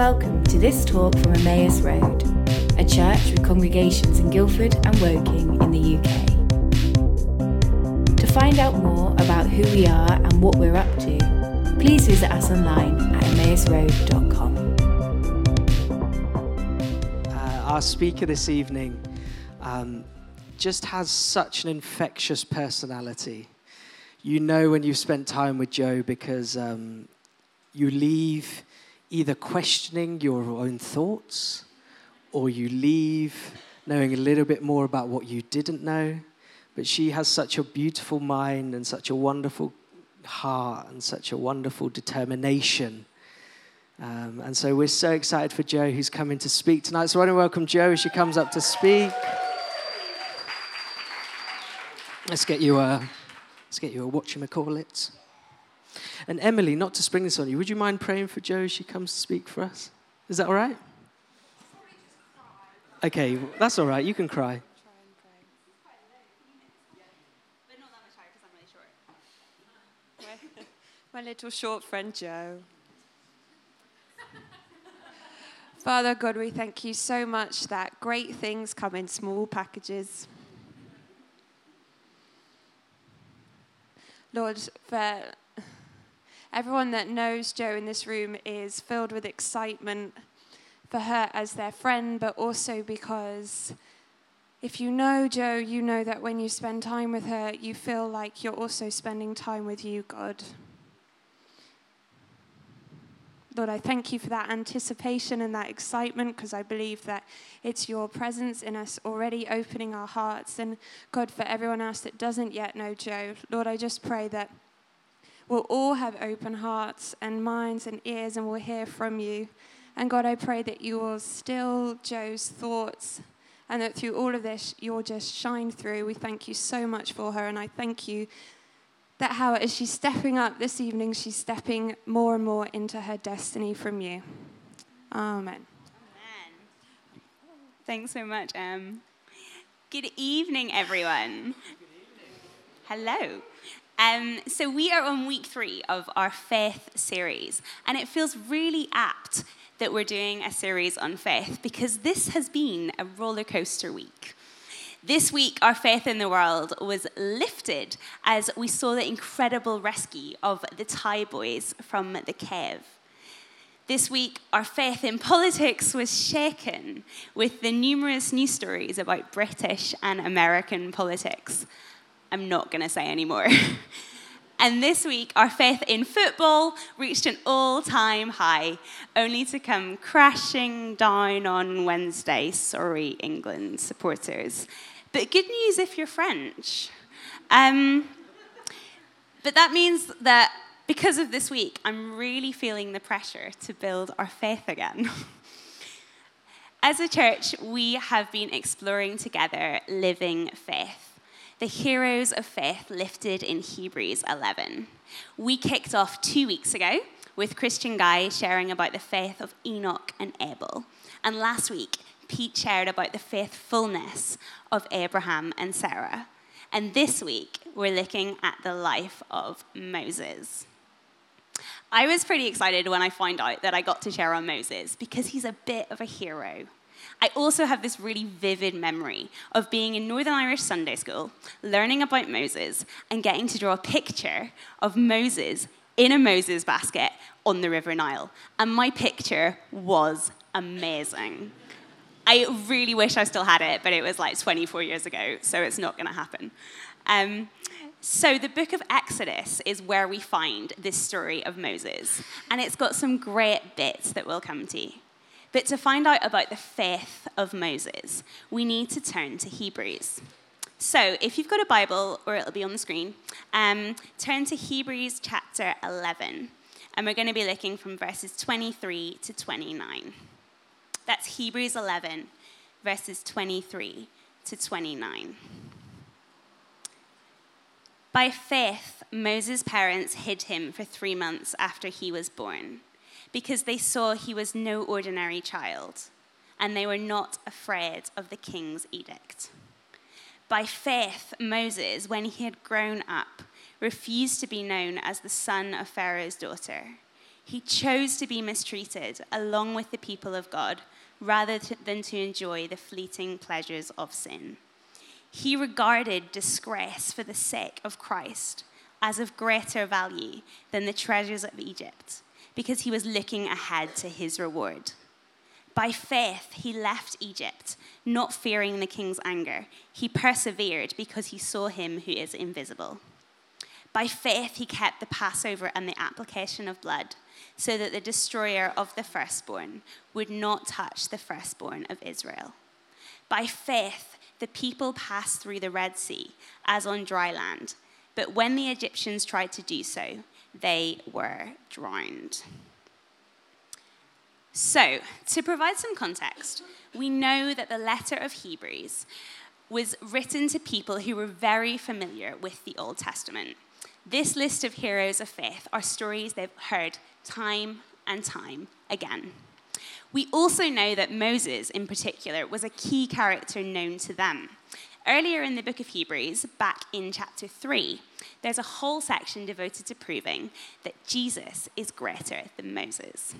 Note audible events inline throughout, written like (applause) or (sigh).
welcome to this talk from Emmaus Road, a church with congregations in Guildford and Woking in the UK. To find out more about who we are and what we're up to, please visit us online at emmausroad.com. Uh, our speaker this evening um, just has such an infectious personality. You know when you've spent time with Joe because um, you leave either questioning your own thoughts or you leave knowing a little bit more about what you didn't know. But she has such a beautiful mind and such a wonderful heart and such a wonderful determination. Um, and so we're so excited for Joe who's coming to speak tonight. So I want to welcome Joe as she comes up to speak. Let's get you a, let's get you a what you call it. And Emily, not to spring this on you, would you mind praying for Joe as she comes to speak for us? Is that all right? Okay, that's all right. You can cry. My little short friend Joe. Father God, we thank you so much that great things come in small packages. Lord, for everyone that knows Joe in this room is filled with excitement for her as their friend, but also because if you know Joe, you know that when you spend time with her, you feel like you're also spending time with you, God. Lord, I thank you for that anticipation and that excitement because I believe that it's your presence in us already opening our hearts. And God, for everyone else that doesn't yet know Joe, Lord, I just pray that we'll all have open hearts and minds and ears and we'll hear from you. And God, I pray that you will still Joe's thoughts and that through all of this, you'll just shine through. We thank you so much for her. And I thank you that how, as she's stepping up this evening, she's stepping more and more into her destiny from you. Amen. Amen. Thanks so much, Em. Good evening, everyone. Hello. Um, so, we are on week three of our faith series, and it feels really apt that we're doing a series on faith because this has been a roller coaster week. This week, our faith in the world was lifted as we saw the incredible rescue of the Thai boys from the cave. This week, our faith in politics was shaken with the numerous news stories about British and American politics. I'm not going to say anymore. (laughs) and this week, our faith in football reached an all time high, only to come crashing down on Wednesday. Sorry, England supporters. But good news if you're French. Um, but that means that because of this week, I'm really feeling the pressure to build our faith again. (laughs) As a church, we have been exploring together living faith, the heroes of faith lifted in Hebrews 11. We kicked off two weeks ago with Christian Guy sharing about the faith of Enoch and Abel. And last week, Pete shared about the faithfulness of Abraham and Sarah. And this week, we're looking at the life of Moses. I was pretty excited when I found out that I got to share on Moses because he's a bit of a hero. I also have this really vivid memory of being in Northern Irish Sunday school, learning about Moses, and getting to draw a picture of Moses in a Moses basket on the River Nile. And my picture was amazing. I really wish I still had it, but it was like 24 years ago, so it's not going to happen. Um, so, the book of Exodus is where we find this story of Moses, and it's got some great bits that we'll come to. But to find out about the faith of Moses, we need to turn to Hebrews. So, if you've got a Bible, or it'll be on the screen, um, turn to Hebrews chapter 11, and we're going to be looking from verses 23 to 29. That's Hebrews 11, verses 23 to 29. By faith, Moses' parents hid him for three months after he was born, because they saw he was no ordinary child, and they were not afraid of the king's edict. By faith, Moses, when he had grown up, refused to be known as the son of Pharaoh's daughter He chose to be mistreated along with the people of God rather than to enjoy the fleeting pleasures of sin. He regarded disgrace for the sake of Christ as of greater value than the treasures of Egypt because he was looking ahead to his reward. By faith, he left Egypt, not fearing the king's anger. He persevered because he saw him who is invisible. By faith, he kept the Passover and the application of blood so that the destroyer of the firstborn would not touch the firstborn of Israel. By faith, the people passed through the Red Sea as on dry land, but when the Egyptians tried to do so, they were drowned. So, to provide some context, we know that the letter of Hebrews was written to people who were very familiar with the Old Testament. This list of heroes of faith are stories they've heard time and time again. We also know that Moses, in particular, was a key character known to them. Earlier in the book of Hebrews, back in chapter 3, there's a whole section devoted to proving that Jesus is greater than Moses.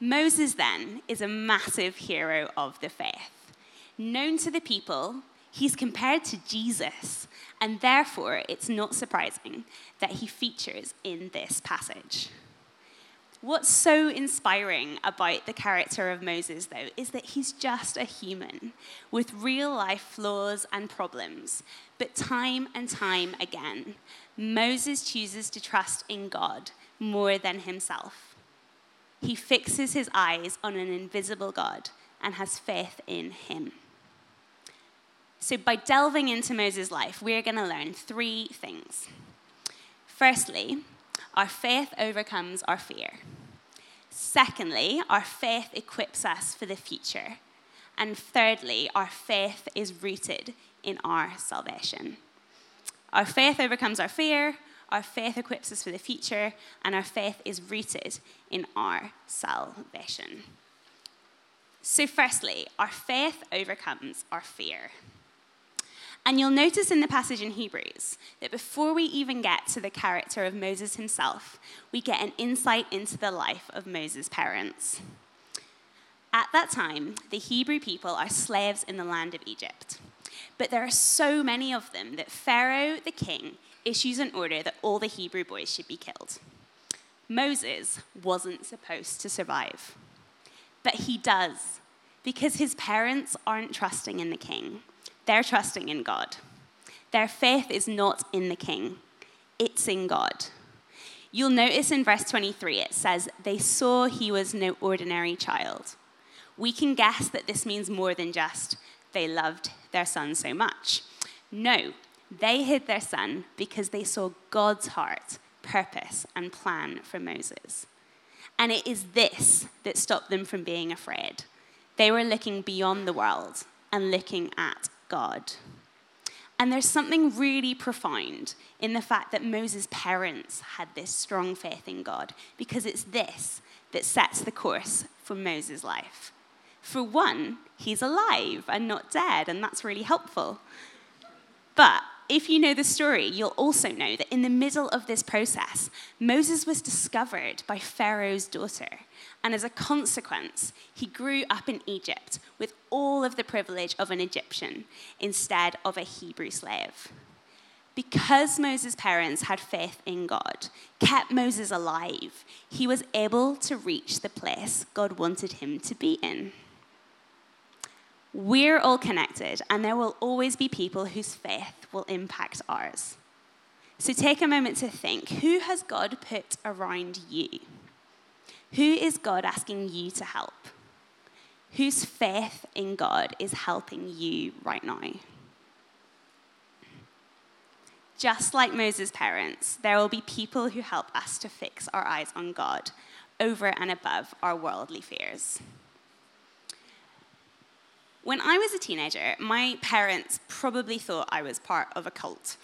Moses, then, is a massive hero of the faith. Known to the people, he's compared to Jesus, and therefore it's not surprising that he features in this passage. What's so inspiring about the character of Moses, though, is that he's just a human with real life flaws and problems. But time and time again, Moses chooses to trust in God more than himself. He fixes his eyes on an invisible God and has faith in him. So, by delving into Moses' life, we're going to learn three things. Firstly, our faith overcomes our fear. Secondly, our faith equips us for the future. And thirdly, our faith is rooted in our salvation. Our faith overcomes our fear, our faith equips us for the future, and our faith is rooted in our salvation. So, firstly, our faith overcomes our fear. And you'll notice in the passage in Hebrews that before we even get to the character of Moses himself, we get an insight into the life of Moses' parents. At that time, the Hebrew people are slaves in the land of Egypt. But there are so many of them that Pharaoh, the king, issues an order that all the Hebrew boys should be killed. Moses wasn't supposed to survive. But he does, because his parents aren't trusting in the king. They're trusting in God. Their faith is not in the king, it's in God. You'll notice in verse 23 it says, They saw he was no ordinary child. We can guess that this means more than just they loved their son so much. No, they hid their son because they saw God's heart, purpose, and plan for Moses. And it is this that stopped them from being afraid. They were looking beyond the world and looking at God. And there's something really profound in the fact that Moses' parents had this strong faith in God, because it's this that sets the course for Moses' life. For one, he's alive and not dead, and that's really helpful. But if you know the story, you'll also know that in the middle of this process, Moses was discovered by Pharaoh's daughter. And as a consequence, he grew up in Egypt with all of the privilege of an Egyptian instead of a Hebrew slave. Because Moses' parents had faith in God, kept Moses alive, he was able to reach the place God wanted him to be in. We're all connected, and there will always be people whose faith will impact ours. So take a moment to think who has God put around you? Who is God asking you to help? Whose faith in God is helping you right now? Just like Moses' parents, there will be people who help us to fix our eyes on God over and above our worldly fears. When I was a teenager, my parents probably thought I was part of a cult.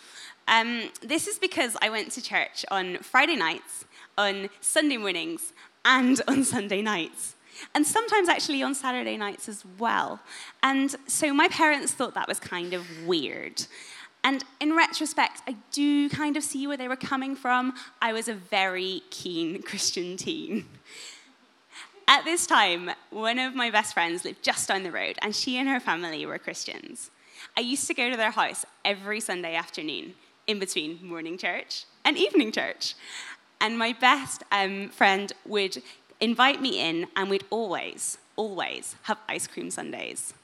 Um, this is because I went to church on Friday nights, on Sunday mornings, and on Sunday nights. And sometimes actually on Saturday nights as well. And so my parents thought that was kind of weird. And in retrospect, I do kind of see where they were coming from. I was a very keen (laughs) Christian teen. At this time, one of my best friends lived just down the road, and she and her family were Christians. I used to go to their house every Sunday afternoon in between morning church and evening church. And my best um, friend would invite me in, and we'd always, always have ice cream sundaes.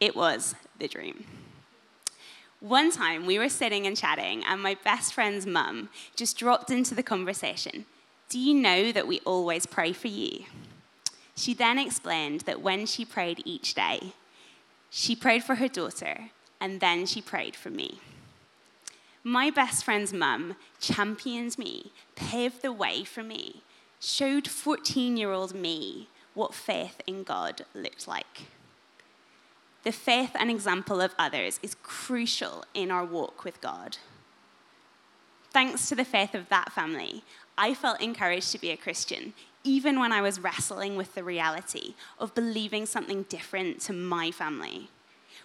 It was the dream. One time we were sitting and chatting, and my best friend's mum just dropped into the conversation Do you know that we always pray for you? She then explained that when she prayed each day, she prayed for her daughter, and then she prayed for me. My best friend's mum championed me, paved the way for me, showed 14 year old me what faith in God looked like. The faith and example of others is crucial in our walk with God. Thanks to the faith of that family, I felt encouraged to be a Christian, even when I was wrestling with the reality of believing something different to my family.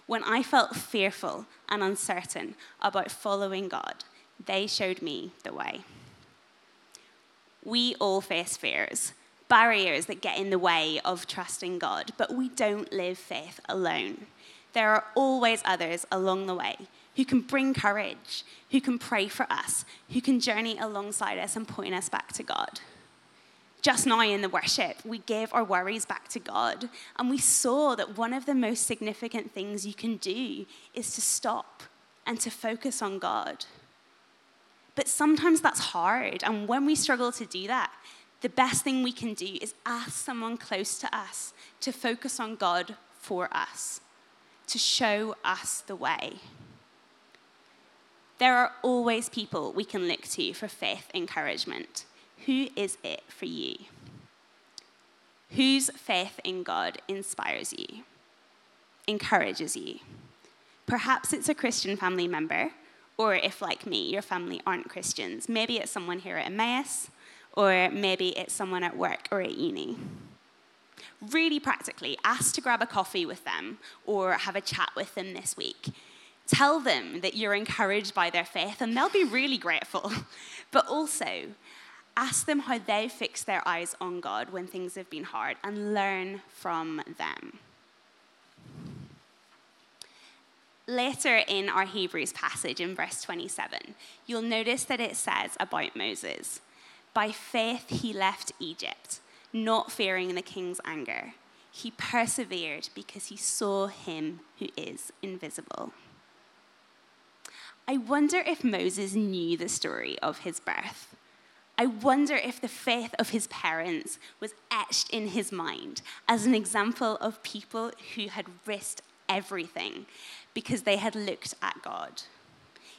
When I felt fearful and uncertain about following God, they showed me the way. We all face fears, barriers that get in the way of trusting God, but we don't live faith alone. There are always others along the way who can bring courage, who can pray for us, who can journey alongside us and point us back to God. Just now in the worship, we gave our worries back to God, and we saw that one of the most significant things you can do is to stop and to focus on God. But sometimes that's hard, and when we struggle to do that, the best thing we can do is ask someone close to us to focus on God for us, to show us the way. There are always people we can look to for faith encouragement. Who is it for you? Whose faith in God inspires you, encourages you? Perhaps it's a Christian family member, or if, like me, your family aren't Christians, maybe it's someone here at Emmaus, or maybe it's someone at work or at uni. Really practically, ask to grab a coffee with them or have a chat with them this week. Tell them that you're encouraged by their faith, and they'll be really grateful. (laughs) But also, ask them how they fix their eyes on God when things have been hard and learn from them. Later in our Hebrews passage in verse 27, you'll notice that it says about Moses By faith he left Egypt, not fearing the king's anger. He persevered because he saw him who is invisible. I wonder if Moses knew the story of his birth. I wonder if the faith of his parents was etched in his mind as an example of people who had risked everything because they had looked at God.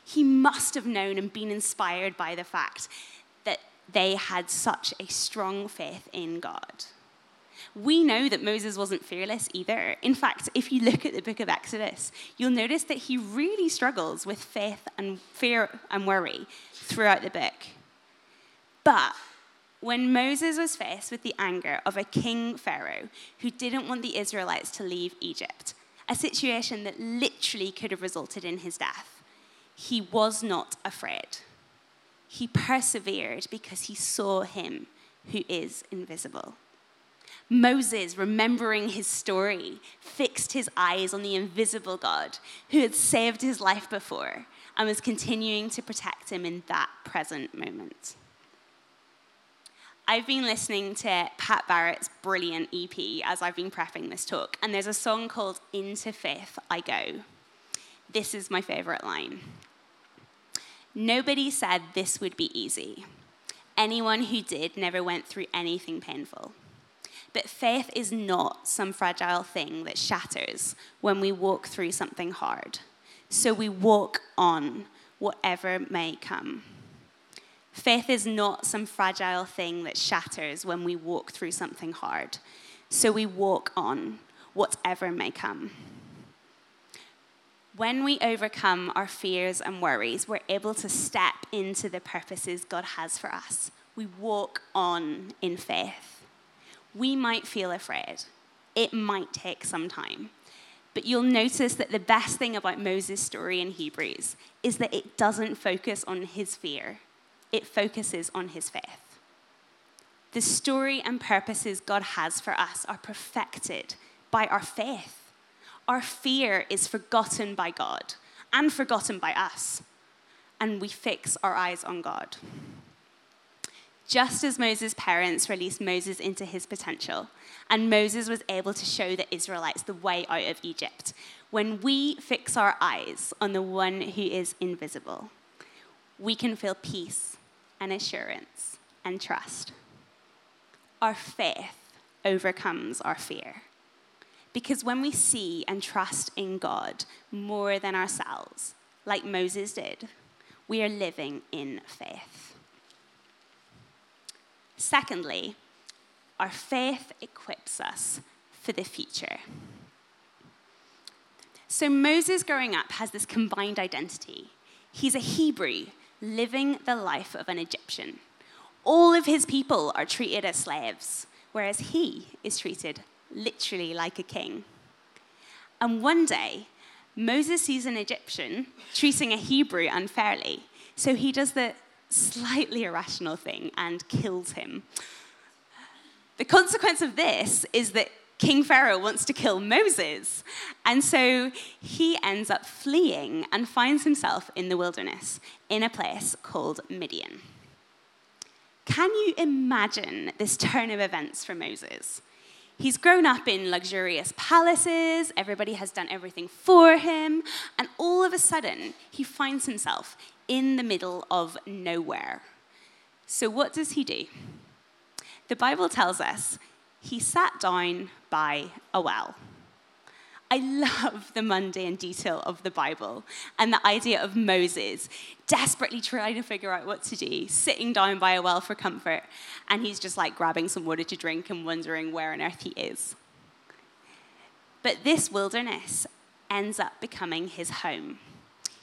He must have known and been inspired by the fact that they had such a strong faith in God. We know that Moses wasn't fearless either. In fact, if you look at the book of Exodus, you'll notice that he really struggles with faith and fear and worry throughout the book. But when Moses was faced with the anger of a king Pharaoh who didn't want the Israelites to leave Egypt, a situation that literally could have resulted in his death, he was not afraid. He persevered because he saw him who is invisible. Moses, remembering his story, fixed his eyes on the invisible God who had saved his life before and was continuing to protect him in that present moment. I've been listening to Pat Barrett's brilliant EP as I've been prepping this talk, and there's a song called Into Faith I Go. This is my favorite line. Nobody said this would be easy. Anyone who did never went through anything painful. But faith is not some fragile thing that shatters when we walk through something hard. So we walk on, whatever may come. Faith is not some fragile thing that shatters when we walk through something hard. So we walk on, whatever may come. When we overcome our fears and worries, we're able to step into the purposes God has for us. We walk on in faith. We might feel afraid, it might take some time, But you'll notice that the best thing about Moses' story in Hebrews is that it doesn't focus on his fear, it focuses on his faith. The story and purposes God has for us are perfected by our faith. Our fear is forgotten by God and forgotten by us, and we fix our eyes on God. Just as Moses' parents released Moses into his potential, and Moses was able to show the Israelites the way out of Egypt, when we fix our eyes on the one who is invisible, we can feel peace and assurance and trust. Our faith overcomes our fear. Because when we see and trust in God more than ourselves, like Moses did, we are living in faith. Secondly, our faith equips us for the future. So, Moses growing up has this combined identity. He's a Hebrew living the life of an Egyptian. All of his people are treated as slaves, whereas he is treated literally like a king. And one day, Moses sees an Egyptian treating a Hebrew unfairly, so he does the slightly irrational thing and kills him. The consequence of this is that King Pharaoh wants to kill Moses. And so he ends up fleeing and finds himself in the wilderness in a place called Midian. Can you imagine this turn of events for Moses? He's grown up in luxurious palaces, everybody has done everything for him, and all of a sudden, he finds himself in the middle of nowhere. So, what does he do? The Bible tells us he sat down by a well. I love the mundane detail of the Bible and the idea of Moses desperately trying to figure out what to do, sitting down by a well for comfort, and he's just like grabbing some water to drink and wondering where on earth he is. But this wilderness ends up becoming his home.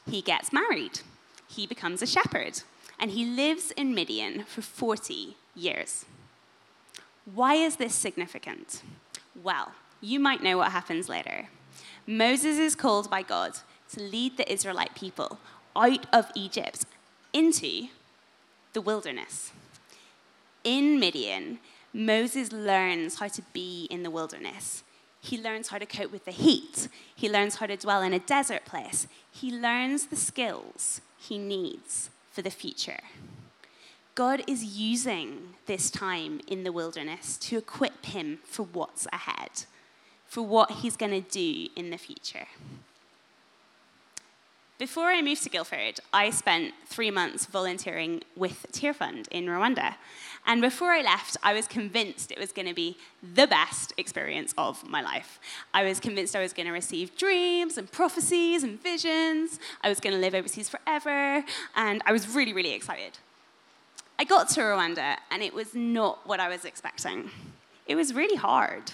He gets married, he becomes a shepherd, and he lives in Midian for 40 years. Why is this significant? Well, you might know what happens later. Moses is called by God to lead the Israelite people out of Egypt into the wilderness. In Midian, Moses learns how to be in the wilderness. He learns how to cope with the heat. He learns how to dwell in a desert place. He learns the skills he needs for the future. God is using this time in the wilderness to equip him for what's ahead, for what he's going to do in the future. Before I moved to Guildford, I spent three months volunteering with Tearfund in Rwanda. And before I left, I was convinced it was going to be the best experience of my life. I was convinced I was going to receive dreams and prophecies and visions. I was going to live overseas forever. And I was really, really excited. I got to Rwanda and it was not what I was expecting. It was really hard.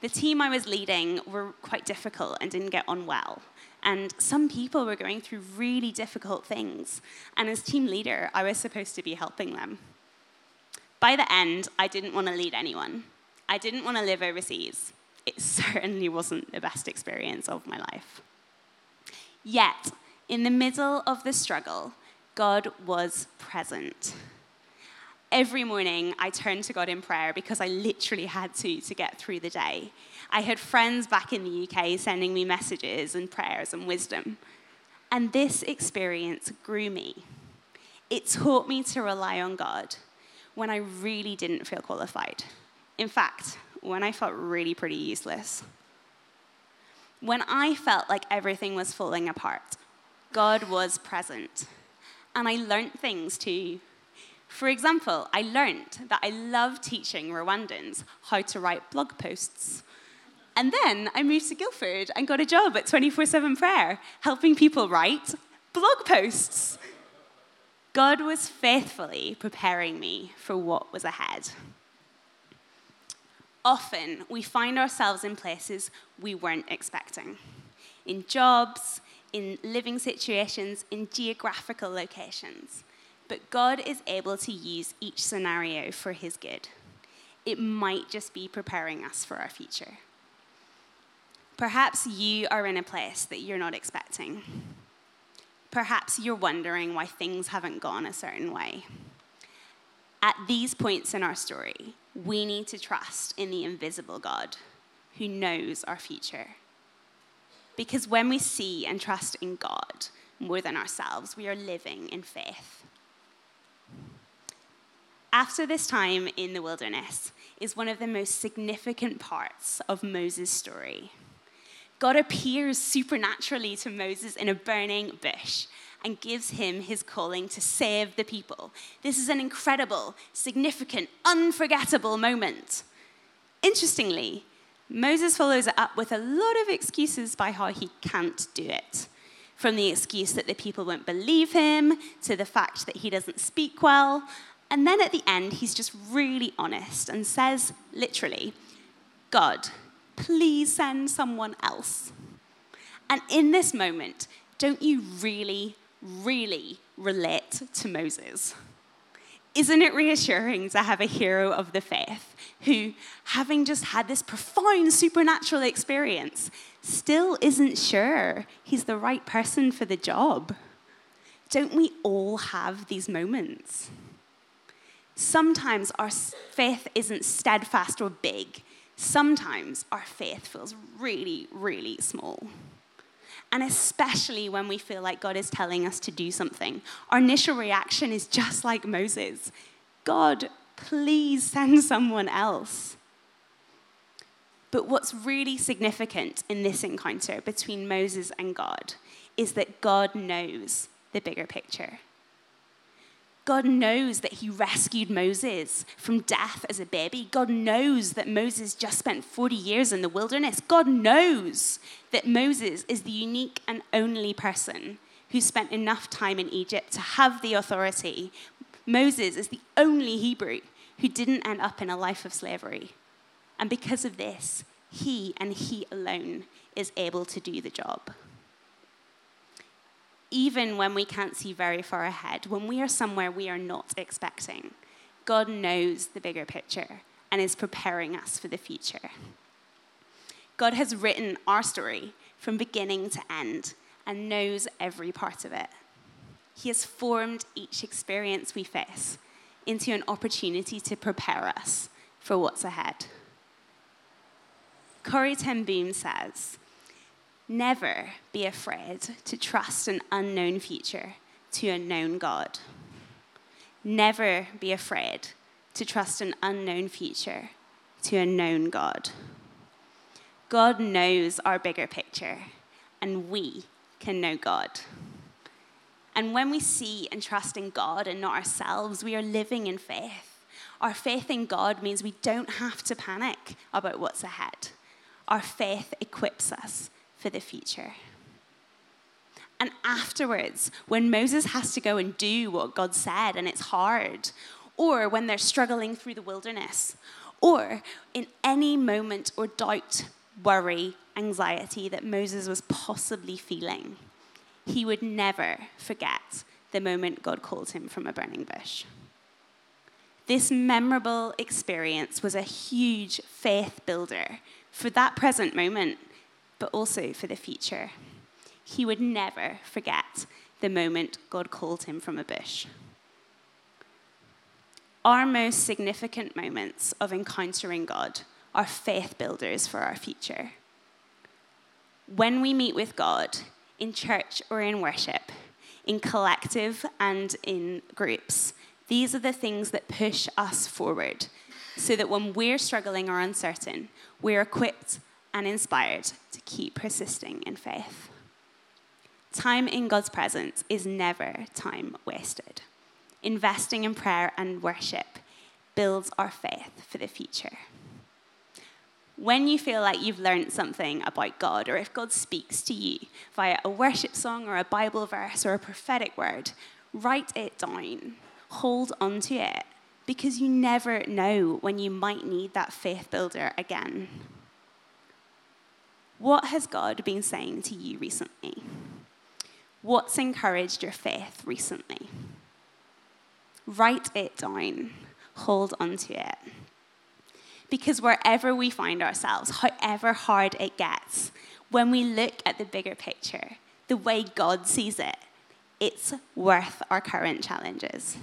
The team I was leading were quite difficult and didn't get on well. And some people were going through really difficult things. And as team leader, I was supposed to be helping them. By the end, I didn't want to lead anyone. I didn't want to live overseas. It (laughs) certainly wasn't the best experience of my life. Yet, in the middle of the struggle, God was present every morning I turned to God in prayer because I literally had to to get through the day. I had friends back in the UK sending me messages and prayers and wisdom. And this experience grew me. It taught me to rely on God when I really didn't feel qualified. In fact, when I felt really pretty useless. When I felt like everything was falling apart, God was present. And I learned things too for example, I learned that I love teaching Rwandans how to write blog posts. And then I moved to Guildford and got a job at 24 7 Prayer, helping people write blog posts. God was faithfully preparing me for what was ahead. Often, we find ourselves in places we weren't expecting in jobs, in living situations, in geographical locations but God is able to use each scenario for his good. It might just be preparing us for our future. Perhaps you are in a place that you're not expecting. Perhaps you're wondering why things haven't gone a certain way. At these points in our story, we need to trust in the invisible God who knows our future. Because when we see and trust in God more than ourselves, we are living in faith. After this time in the wilderness is one of the most significant parts of Moses' story. God appears supernaturally to Moses in a burning bush and gives him his calling to save the people. This is an incredible, significant, unforgettable moment. Interestingly, Moses follows it up with a lot of excuses by how he can't do it. From the excuse that the people won't believe him, to the fact that he doesn't speak well. And then at the end, he's just really honest and says, literally, God, please send someone else. And in this moment, don't you really, really relate to Moses? Isn't it reassuring to have a hero of the faith who, having just had this profound supernatural experience, still isn't sure he's the right person for the job? Don't we all have these moments? Sometimes our faith isn't steadfast or big. Sometimes our faith feels really, really small. And especially when we feel like God is telling us to do something, our initial reaction is just like Moses God, please send someone else. But what's really significant in this encounter between Moses and God is that God knows the bigger picture. God knows that he rescued Moses from death as a baby. God knows that Moses just spent 40 years in the wilderness. God knows that Moses is the unique and only person who spent enough time in Egypt to have the authority. Moses is the only Hebrew who didn't end up in a life of slavery. And because of this, he and he alone is able to do the job even when we can't see very far ahead, when we are somewhere we are not expecting, God knows the bigger picture and is preparing us for the future. God has written our story from beginning to end and knows every part of it. He has formed each experience we face into an opportunity to prepare us for what's ahead. Corrie ten Boom says, Never be afraid to trust an unknown future to a known God. Never be afraid to trust an unknown future to a known God. God knows our bigger picture, and we can know God. And when we see and trust in God and not ourselves, we are living in faith. Our faith in God means we don't have to panic about what's ahead. Our faith equips us for the future. And afterwards, when Moses has to go and do what God said and it's hard, or when they're struggling through the wilderness, or in any moment or doubt, worry, anxiety that Moses was possibly feeling, he would never forget the moment God called him from a burning bush. This memorable experience was a huge faith builder for that present moment but also for the future. He would never forget the moment God called him from a bush. Our most significant moments of encountering God are faith builders for our future. When we meet with God in church or in worship, in collective and in groups, these are the things that push us forward so that when we're struggling or uncertain, we're equipped and inspired to keep persisting in faith. Time in God's presence is never time wasted. Investing in prayer and worship builds our faith for the future. When you feel like you've learned something about God, or if God speaks to you via a worship song or a Bible verse or a prophetic word, write it down. Hold on to it because you never know when you might need that faith builder again. What has God been saying to you recently? What's encouraged your faith recently? Write it down, hold on to it. Because wherever we find ourselves, however hard it gets, when we look at the bigger picture, the way God sees it, it's worth our current challenges.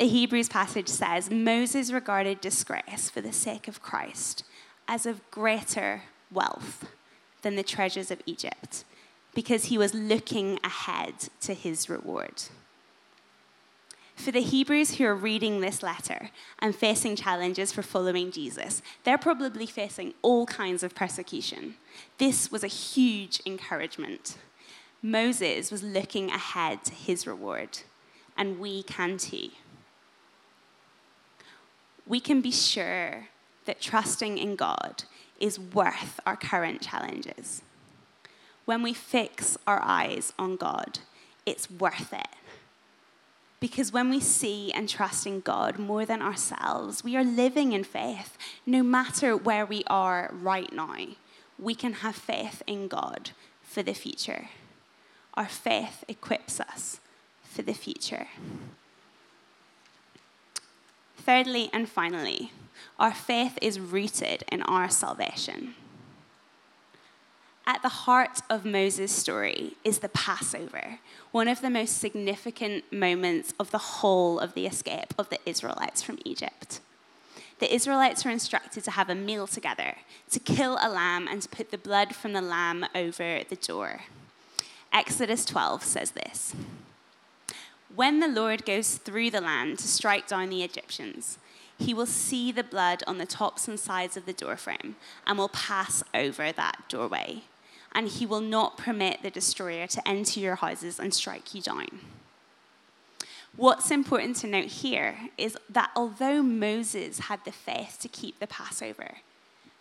The Hebrews passage says Moses regarded disgrace for the sake of Christ as of greater wealth than the treasures of Egypt because he was looking ahead to his reward. For the Hebrews who are reading this letter and facing challenges for following Jesus, they're probably facing all kinds of persecution. This was a huge encouragement. Moses was looking ahead to his reward, and we can too. We can be sure that trusting in God is worth our current challenges. When we fix our eyes on God, it's worth it. Because when we see and trust in God more than ourselves, we are living in faith. No matter where we are right now, we can have faith in God for the future. Our faith equips us for the future. Thirdly and finally, our faith is rooted in our salvation. At the heart of Moses' story is the Passover, one of the most significant moments of the whole of the escape of the Israelites from Egypt. The Israelites were instructed to have a meal together, to kill a lamb, and to put the blood from the lamb over the door. Exodus 12 says this When the Lord goes through the land to strike down the Egyptians, he will see the blood on the tops and sides of the doorframe and will pass over that doorway and he will not permit the destroyer to enter your houses and strike you down. What's important to note here is that although Moses had the faith to keep the Passover,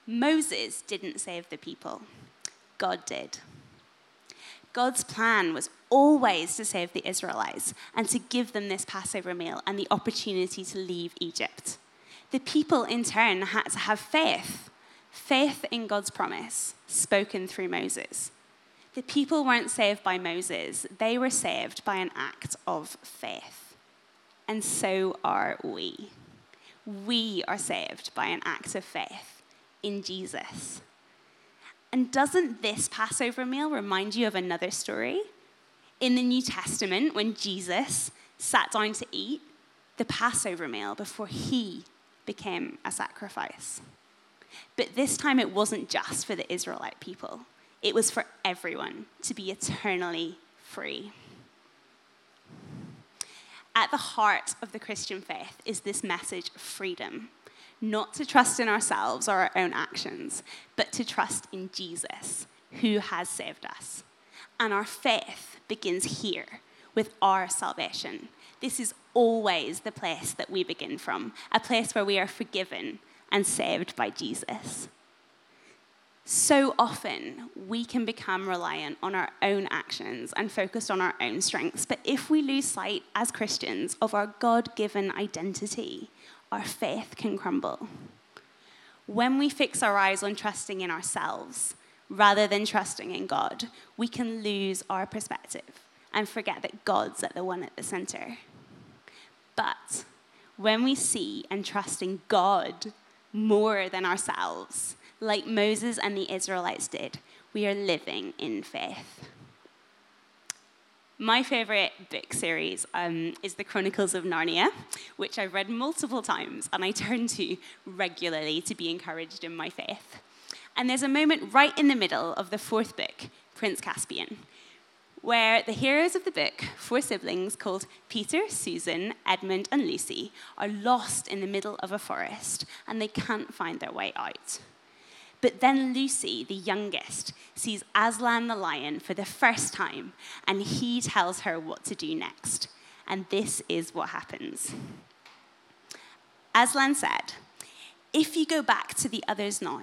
Moses didn't save the people, God did. God's plan was always to save the Israelites and to give them this Passover meal and the opportunity to leave Egypt. The people, in turn, had to have faith faith in God's promise spoken through Moses. The people weren't saved by Moses, they were saved by an act of faith. And so are we. We are saved by an act of faith in Jesus. And doesn't this Passover meal remind you of another story? In the New Testament, when Jesus sat down to eat the Passover meal before he became a sacrifice. But this time it wasn't just for the Israelite people, it was for everyone to be eternally free. At the heart of the Christian faith is this message of freedom, not to trust in ourselves or our own actions, but to trust in Jesus, who has saved us. And our faith begins here with our salvation. This is always the place that we begin from, a place where we are forgiven and saved by Jesus. So often, we can become reliant on our own actions and focused on our own strengths. But if we lose sight as Christians of our God given identity, our faith can crumble. When we fix our eyes on trusting in ourselves rather than trusting in God, we can lose our perspective and forget that God's at the one at the center. But when we see and trust in God more than ourselves, like Moses and the Israelites did. We are living in faith. My favorite book series um, is The Chronicles of Narnia, which I've read multiple times and I turn to regularly to be encouraged in my faith. And there's a moment right in the middle of the fourth book, Prince Caspian, where the heroes of the book, four siblings called Peter, Susan, Edmund, and Lucy, are lost in the middle of a forest and they can't find their way out. But then Lucy, the youngest, sees Aslan the lion for the first time and he tells her what to do next. And this is what happens. Aslan said, If you go back to the others now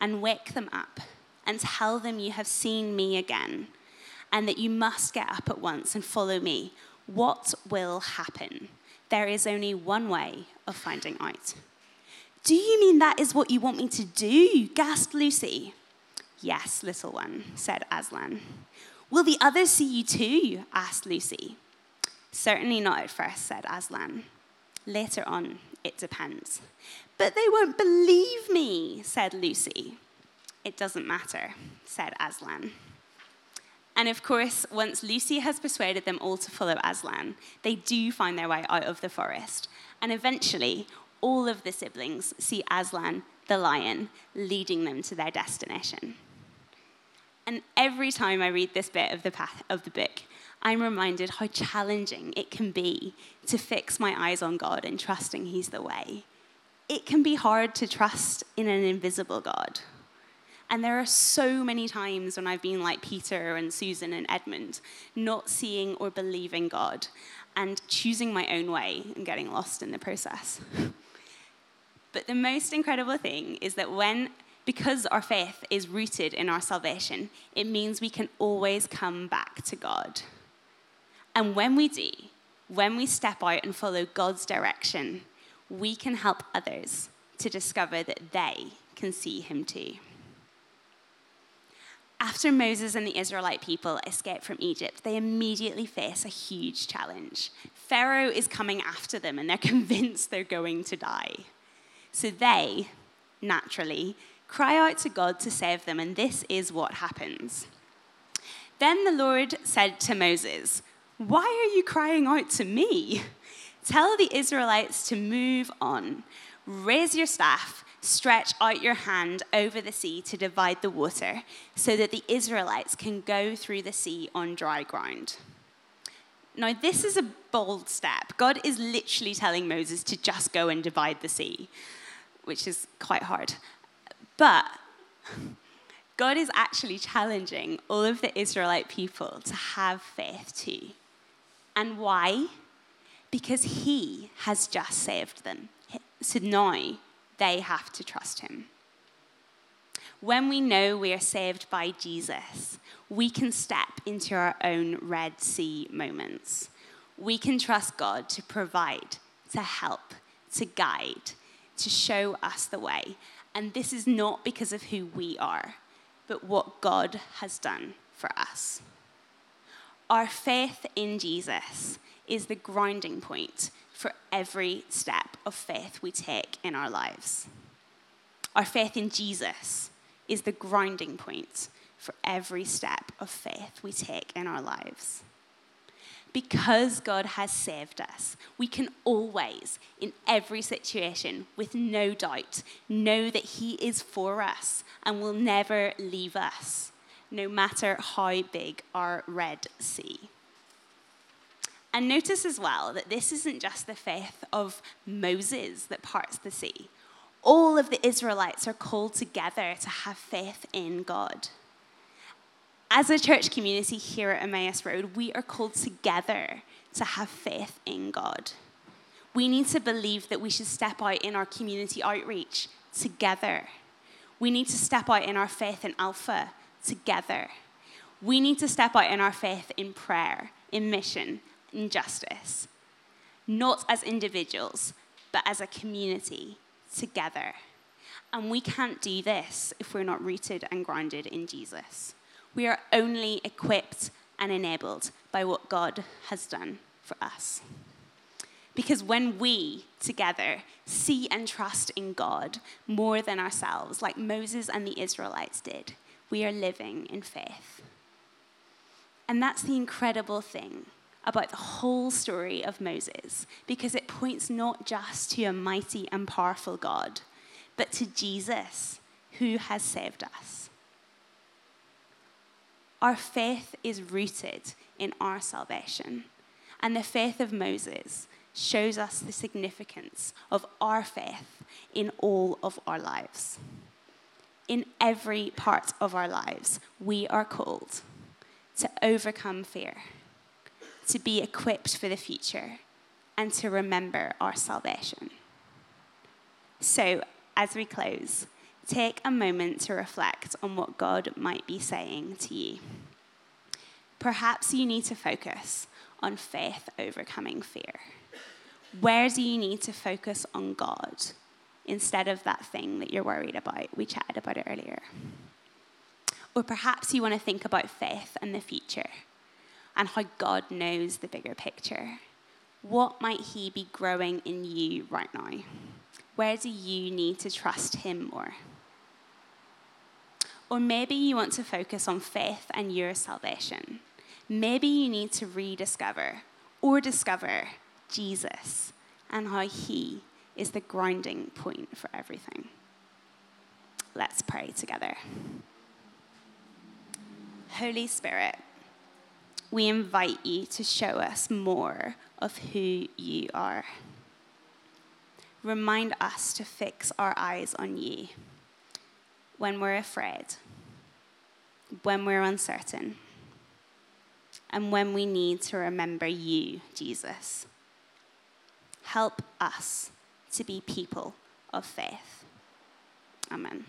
and wake them up and tell them you have seen me again, and that you must get up at once and follow me, what will happen? There is only one way of finding out. Do you mean that is what you want me to do? gasped Lucy. Yes, little one, said Aslan. Will the others see you too? asked Lucy. Certainly not at first, said Aslan. Later on, it depends. But they won't believe me, said Lucy. It doesn't matter, said Aslan. And of course, once Lucy has persuaded them all to follow Aslan, they do find their way out of the forest. And eventually, all of the siblings see Aslan, the lion, leading them to their destination. And every time I read this bit of the, path, of the book, I'm reminded how challenging it can be to fix my eyes on God and trusting He's the way. It can be hard to trust in an invisible God. And there are so many times when I've been like Peter and Susan and Edmund, not seeing or believing God and choosing my own way and getting lost in the process. (laughs) but the most incredible thing is that when, because our faith is rooted in our salvation, it means we can always come back to God. And when we do, when we step out and follow God's direction, we can help others to discover that they can see Him too. After Moses and the Israelite people escape from Egypt, they immediately face a huge challenge. Pharaoh is coming after them and they're (laughs) convinced they're going to die. So they, naturally, cry out to God to save them, and this is what happens. Then the Lord said to Moses, Why are you crying out to me? Tell the Israelites to move on. Raise your staff stretch out your hand over the sea to divide the water so that the Israelites can go through the sea on dry ground. Now, this is a bold step. God is literally telling Moses to just go and divide the sea, which is quite hard. But God is actually challenging all of the Israelite people to have faith too. And why? Because He has just saved them. So now they have to trust him. When we know we are saved by Jesus, we can step into our own Red Sea moments. We can trust God to provide, to help, to guide, to show us the way. And this is not because of who we are, but what God has done for us. Our faith in Jesus is the grounding point for every step of faith we take in our lives. Our faith in Jesus is the grounding point for every step of faith we take in our lives. Because God has saved us, we can always, in every situation, with no doubt, know that He is for us and will never leave us, no matter how big our Red Sea. And notice as well that this isn't just the faith of Moses that parts the sea. All of the Israelites are called together to have faith in God. As a church community here at Emmaus Road, we are called together to have faith in God. We need to believe that we should step out in our community outreach together. We need to step out in our faith in Alpha together. We need to step out in our faith in prayer, in mission, in justice. Not as individuals, but as a community together. And we can't do this if we're not rooted and grounded in Jesus. We are only equipped and enabled by what God has done for us. Because when we together see and trust in God more than ourselves, like Moses and the Israelites did, we are living in faith. And that's the incredible thing about the whole story of Moses because it points not just to a mighty and powerful God, but to Jesus who has saved us. Our faith is rooted in our salvation, and the faith of Moses shows us the significance of our faith in all of our lives. In every part of our lives, we are called to overcome fear to be equipped for the future, and to remember our salvation. So, as we close, take a moment to reflect on what God might be saying to you. Perhaps you need to focus on faith overcoming fear. Where do you need to focus on God instead of that thing that you're worried about? We chatted about it earlier. Or perhaps you want to think about faith and the future and how God knows the bigger picture. what might He be growing in you right now? Where do you need to trust Him more? Or maybe you want to focus on faith and your salvation. Maybe you need to rediscover or discover Jesus and how He is the grounding point for everything. Let's pray together. Holy Spirit, we invite you to show us more of who you are. Remind us to fix our eyes on you when we're afraid, when we're uncertain, and when we need to remember you, Jesus. Help us to be people of faith. Amen.